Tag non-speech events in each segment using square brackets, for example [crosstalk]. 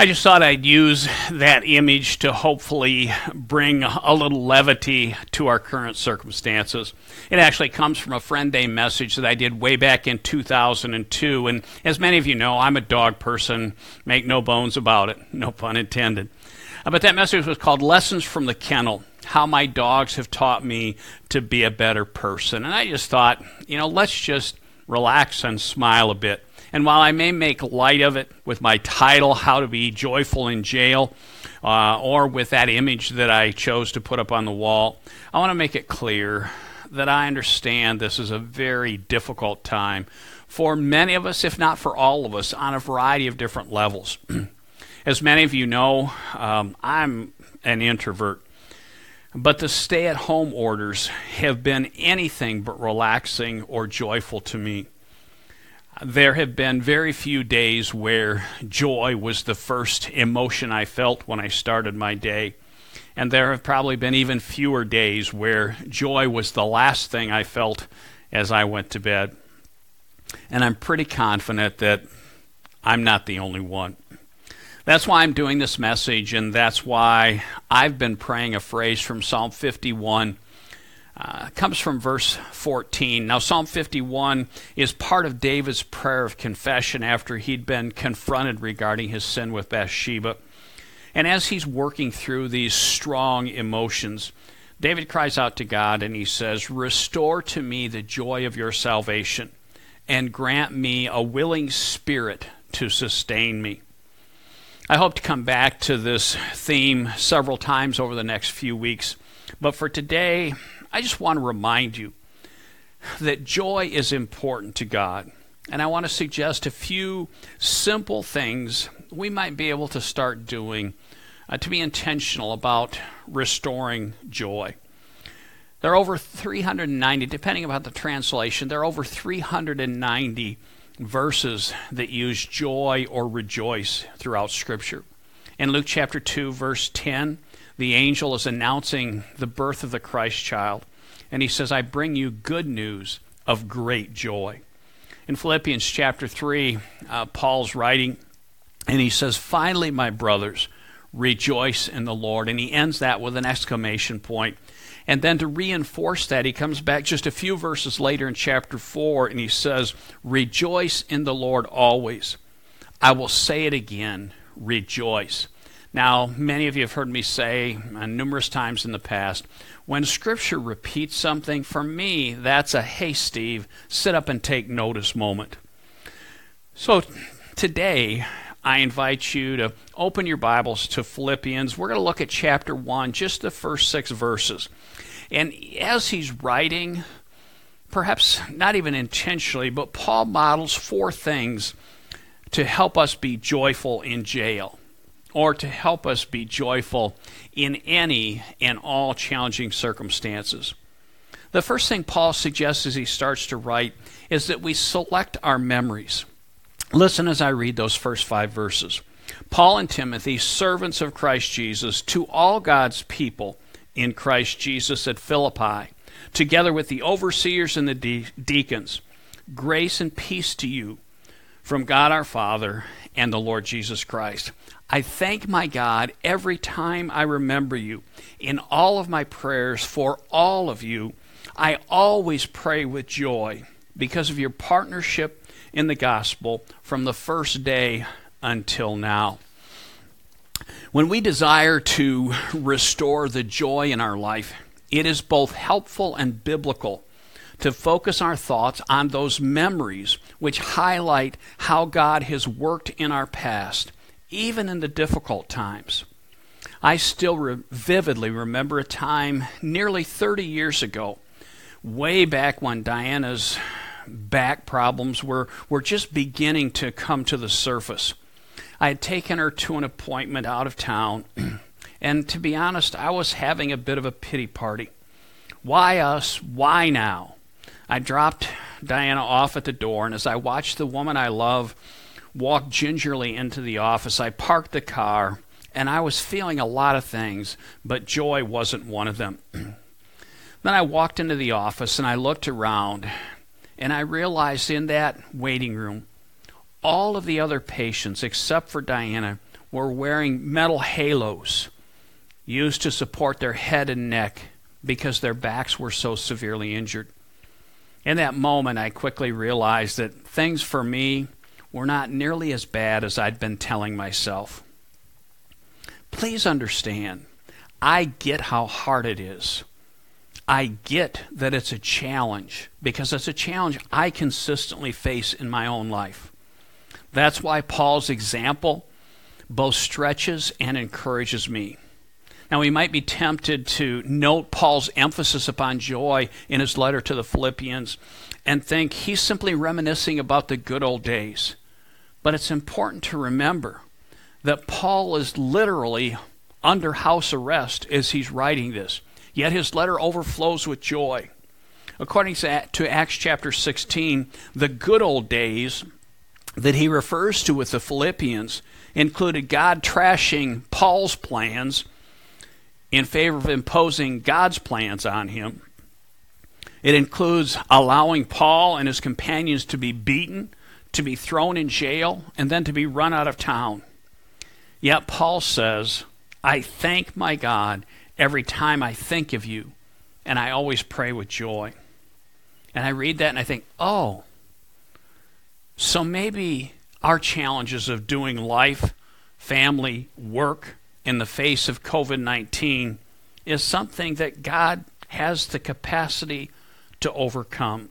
I just thought I'd use that image to hopefully bring a little levity to our current circumstances. It actually comes from a friend day message that I did way back in 2002. And as many of you know, I'm a dog person, make no bones about it, no pun intended. Uh, but that message was called Lessons from the Kennel How My Dogs Have Taught Me to Be a Better Person. And I just thought, you know, let's just relax and smile a bit. And while I may make light of it with my title, How to Be Joyful in Jail, uh, or with that image that I chose to put up on the wall, I want to make it clear that I understand this is a very difficult time for many of us, if not for all of us, on a variety of different levels. [clears throat] As many of you know, um, I'm an introvert. But the stay at home orders have been anything but relaxing or joyful to me. There have been very few days where joy was the first emotion I felt when I started my day. And there have probably been even fewer days where joy was the last thing I felt as I went to bed. And I'm pretty confident that I'm not the only one. That's why I'm doing this message, and that's why I've been praying a phrase from Psalm 51 uh, comes from verse 14. Now, Psalm 51 is part of David's prayer of confession after he'd been confronted regarding his sin with Bathsheba. And as he's working through these strong emotions, David cries out to God and he says, Restore to me the joy of your salvation and grant me a willing spirit to sustain me. I hope to come back to this theme several times over the next few weeks, but for today, I just want to remind you that joy is important to God. And I want to suggest a few simple things we might be able to start doing uh, to be intentional about restoring joy. There are over 390, depending about the translation, there are over 390 verses that use joy or rejoice throughout Scripture. In Luke chapter 2, verse 10, the angel is announcing the birth of the Christ child. And he says, I bring you good news of great joy. In Philippians chapter 3, uh, Paul's writing, and he says, Finally, my brothers, rejoice in the Lord. And he ends that with an exclamation point. And then to reinforce that, he comes back just a few verses later in chapter 4, and he says, Rejoice in the Lord always. I will say it again, rejoice. Now, many of you have heard me say uh, numerous times in the past when Scripture repeats something, for me, that's a hey, Steve, sit up and take notice moment. So today, I invite you to open your Bibles to Philippians. We're going to look at chapter 1, just the first six verses. And as he's writing, perhaps not even intentionally, but Paul models four things to help us be joyful in jail or to help us be joyful in any and all challenging circumstances. The first thing Paul suggests as he starts to write is that we select our memories. Listen as I read those first five verses. Paul and Timothy, servants of Christ Jesus, to all God's people in Christ Jesus at Philippi, together with the overseers and the de- deacons, grace and peace to you from God our Father and the Lord Jesus Christ. I thank my God every time I remember you. In all of my prayers for all of you, I always pray with joy because of your partnership in the gospel from the first day until now. When we desire to restore the joy in our life, it is both helpful and biblical to focus our thoughts on those memories which highlight how God has worked in our past even in the difficult times. I still re- vividly remember a time nearly 30 years ago, way back when Diana's back problems were, were just beginning to come to the surface. I had taken her to an appointment out of town, [clears throat] and to be honest, I was having a bit of a pity party. Why us? Why now? I dropped Diana off at the door, and as I watched the woman I love walk gingerly into the office. I parked the car, and I was feeling a lot of things, but joy wasn't one of them. [clears throat] then I walked into the office and I looked around, and I realized in that waiting room, all of the other patients, except for Diana, were wearing metal halos used to support their head and neck because their backs were so severely injured. In that moment, I quickly realized that things for me were not nearly as bad as I'd been telling myself. Please understand, I get how hard it is. I get that it's a challenge because it's a challenge I consistently face in my own life. That's why Paul's example both stretches and encourages me. Now, we might be tempted to note Paul's emphasis upon joy in his letter to the Philippians and think he's simply reminiscing about the good old days. But it's important to remember that Paul is literally under house arrest as he's writing this, yet his letter overflows with joy. According to Acts chapter 16, the good old days that he refers to with the Philippians included God trashing Paul's plans in favor of imposing God's plans on him. It includes allowing Paul and his companions to be beaten, to be thrown in jail, and then to be run out of town. Yet Paul says, I thank my God every time I think of you, and I always pray with joy. And I read that and I think, oh, so maybe our challenges of doing life, family, work in the face of COVID 19 is something that God has the capacity to overcome.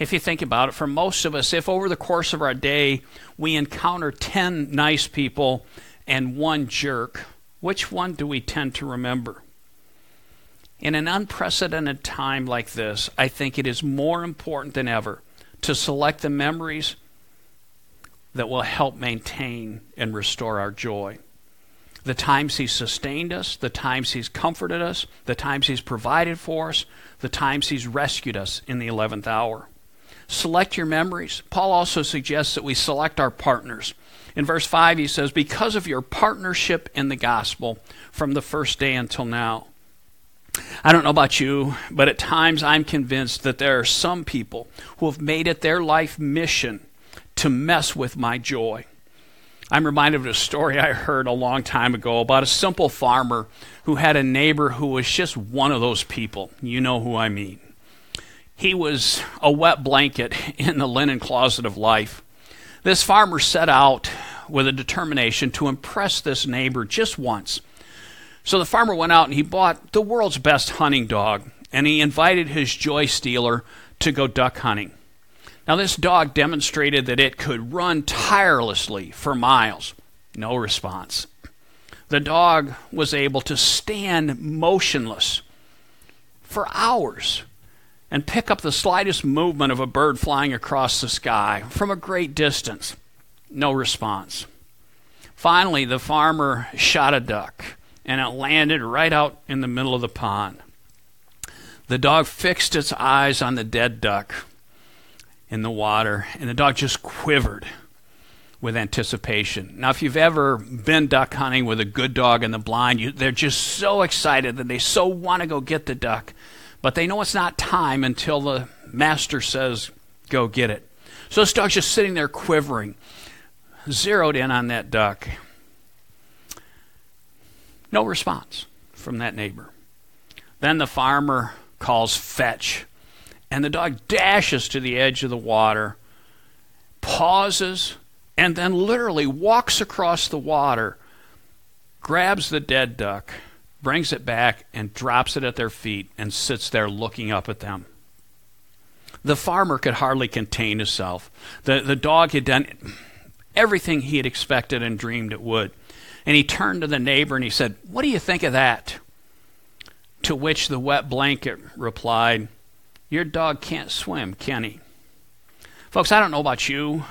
If you think about it, for most of us, if over the course of our day we encounter 10 nice people and one jerk, which one do we tend to remember? In an unprecedented time like this, I think it is more important than ever to select the memories that will help maintain and restore our joy. The times He's sustained us, the times He's comforted us, the times He's provided for us, the times He's rescued us in the 11th hour. Select your memories. Paul also suggests that we select our partners. In verse 5, he says, Because of your partnership in the gospel from the first day until now. I don't know about you, but at times I'm convinced that there are some people who have made it their life mission to mess with my joy. I'm reminded of a story I heard a long time ago about a simple farmer who had a neighbor who was just one of those people. You know who I mean. He was a wet blanket [laughs] in the linen closet of life. This farmer set out with a determination to impress this neighbor just once. So the farmer went out and he bought the world's best hunting dog, and he invited his joy stealer to go duck hunting. Now, this dog demonstrated that it could run tirelessly for miles. No response. The dog was able to stand motionless for hours and pick up the slightest movement of a bird flying across the sky from a great distance. No response. Finally, the farmer shot a duck, and it landed right out in the middle of the pond. The dog fixed its eyes on the dead duck in the water, and the dog just quivered with anticipation. Now, if you've ever been duck hunting with a good dog in the blind, you, they're just so excited that they so want to go get the duck, but they know it's not time until the master says, go get it. So this dog's just sitting there quivering, zeroed in on that duck. No response from that neighbor. Then the farmer calls fetch. And the dog dashes to the edge of the water, pauses, and then literally walks across the water, grabs the dead duck, brings it back, and drops it at their feet and sits there looking up at them. The farmer could hardly contain himself. The, the dog had done everything he had expected and dreamed it would. And he turned to the neighbor and he said, What do you think of that? To which the wet blanket replied, your dog can't swim, can he? Folks, I don't know about you,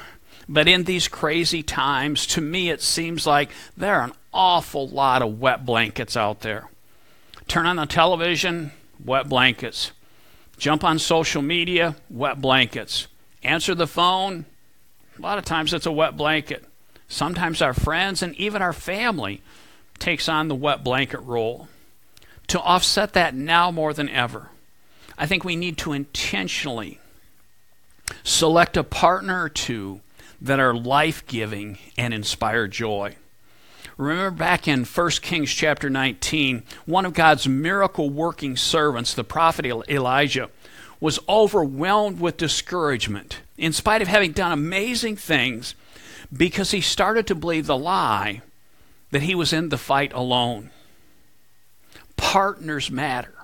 but in these crazy times, to me it seems like there are an awful lot of wet blankets out there. Turn on the television, wet blankets. Jump on social media, wet blankets. Answer the phone, a lot of times it's a wet blanket. Sometimes our friends and even our family takes on the wet blanket role. To offset that now more than ever, I think we need to intentionally select a partner or two that are life giving and inspire joy. Remember back in 1 Kings chapter 19, one of God's miracle working servants, the prophet Elijah, was overwhelmed with discouragement in spite of having done amazing things because he started to believe the lie that he was in the fight alone. Partners matter.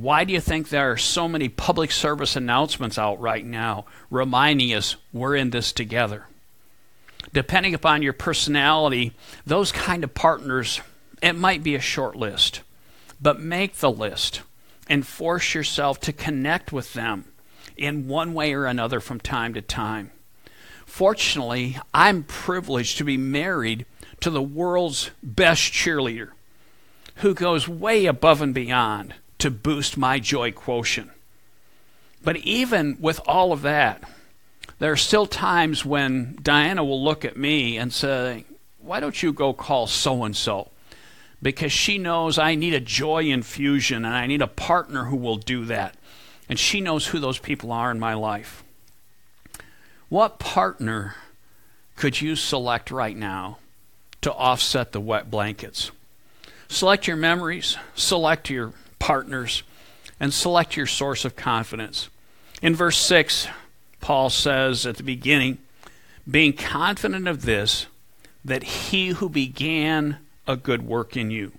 Why do you think there are so many public service announcements out right now reminding us we're in this together? Depending upon your personality, those kind of partners, it might be a short list, but make the list and force yourself to connect with them in one way or another from time to time. Fortunately, I'm privileged to be married to the world's best cheerleader who goes way above and beyond to boost my joy quotient. But even with all of that, there are still times when Diana will look at me and say, Why don't you go call so and so? Because she knows I need a joy infusion and I need a partner who will do that. And she knows who those people are in my life. What partner could you select right now to offset the wet blankets? Select your memories, select your partners, and select your source of confidence. In verse 6, Paul says at the beginning, being confident of this, that he who began a good work in you.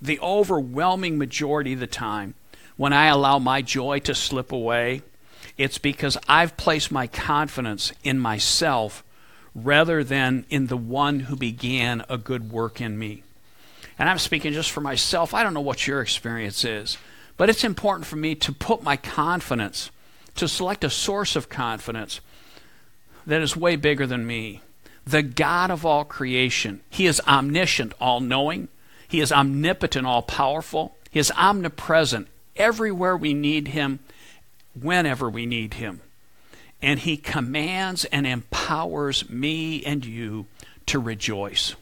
The overwhelming majority of the time, when I allow my joy to slip away, it's because I've placed my confidence in myself rather than in the one who began a good work in me and I'm speaking just for myself, I don't know what your experience is, but it's important for me to put my confidence, to select a source of confidence that is way bigger than me. The God of all creation. He is omniscient, all knowing. He is omnipotent, all powerful. He is omnipresent everywhere we need Him, whenever we need Him. And He commands and empowers me and you to rejoice.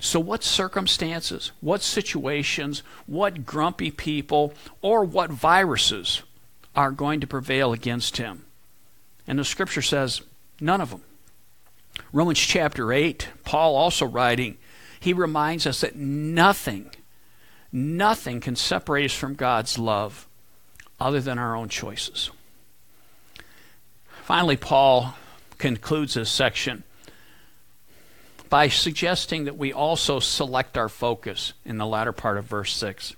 So, what circumstances, what situations, what grumpy people, or what viruses are going to prevail against him? And the scripture says, none of them. Romans chapter 8, Paul also writing, he reminds us that nothing, nothing can separate us from God's love other than our own choices. Finally, Paul concludes this section by suggesting that we also select our focus in the latter part of verse 6.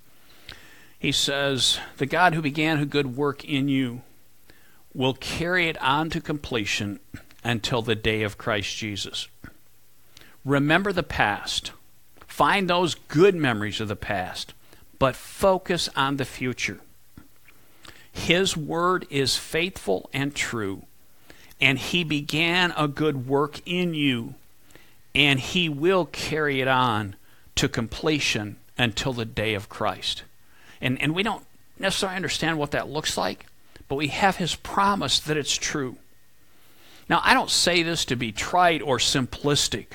He says, The God who began a good work in you will carry it on to completion until the day of Christ Jesus. Remember the past. Find those good memories of the past, but focus on the future. His word is faithful and true, and he began a good work in you and he will carry it on to completion until the day of Christ. And, and we don't necessarily understand what that looks like, but we have his promise that it's true. Now, I don't say this to be trite or simplistic,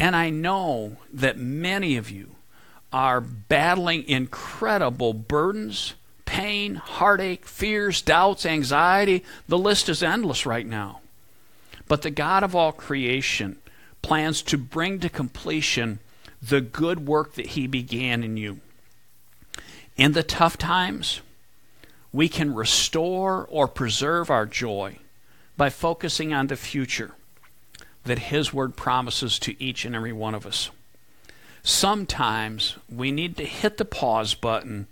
and I know that many of you are battling incredible burdens, pain, heartache, fears, doubts, anxiety. The list is endless right now. But the God of all creation plans to bring to completion the good work that He began in you. In the tough times, we can restore or preserve our joy by focusing on the future that His Word promises to each and every one of us. Sometimes we need to hit the pause button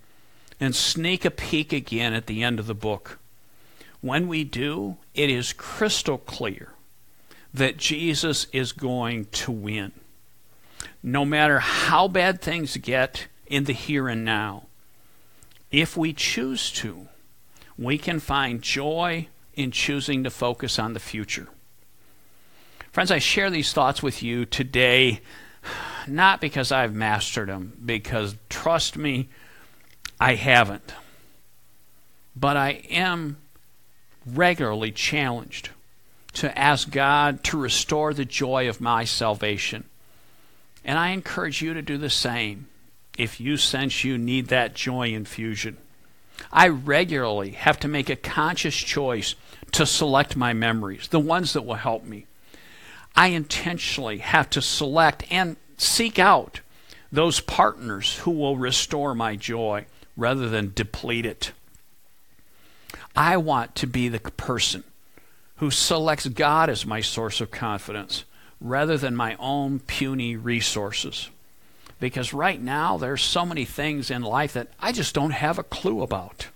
and sneak a peek again at the end of the book. When we do, it is crystal clear that Jesus is going to win. No matter how bad things get in the here and now, if we choose to, we can find joy in choosing to focus on the future. Friends, I share these thoughts with you today not because I've mastered them, because trust me, I haven't. But I am regularly challenged to ask God to restore the joy of my salvation. And I encourage you to do the same if you sense you need that joy infusion. I regularly have to make a conscious choice to select my memories, the ones that will help me. I intentionally have to select and seek out those partners who will restore my joy rather than deplete it. I want to be the person who selects God as my source of confidence rather than my own puny resources. Because right now, there's so many things in life that I just don't have a clue about.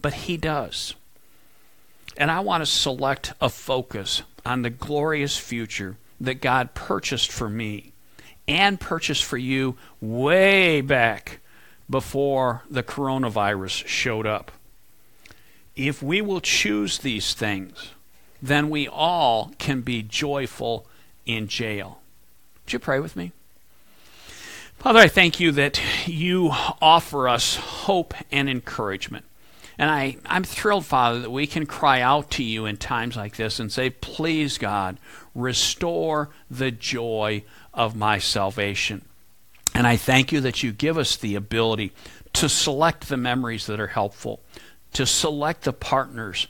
But He does. And I want to select a focus on the glorious future that God purchased for me and purchased for you way back before the coronavirus showed up. If we will choose these things, then we all can be joyful in jail. Would you pray with me? Father, I thank you that you offer us hope and encouragement. And I, I'm thrilled, Father, that we can cry out to you in times like this and say, Please, God, restore the joy of my salvation. And I thank you that you give us the ability to select the memories that are helpful, to select the partners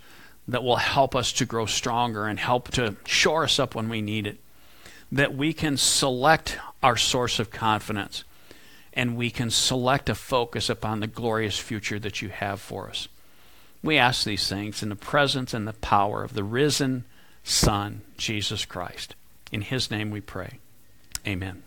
that will help us to grow stronger and help to shore us up when we need it. That we can select our source of confidence and we can select a focus upon the glorious future that you have for us. We ask these things in the presence and the power of the risen Son, Jesus Christ. In his name we pray. Amen.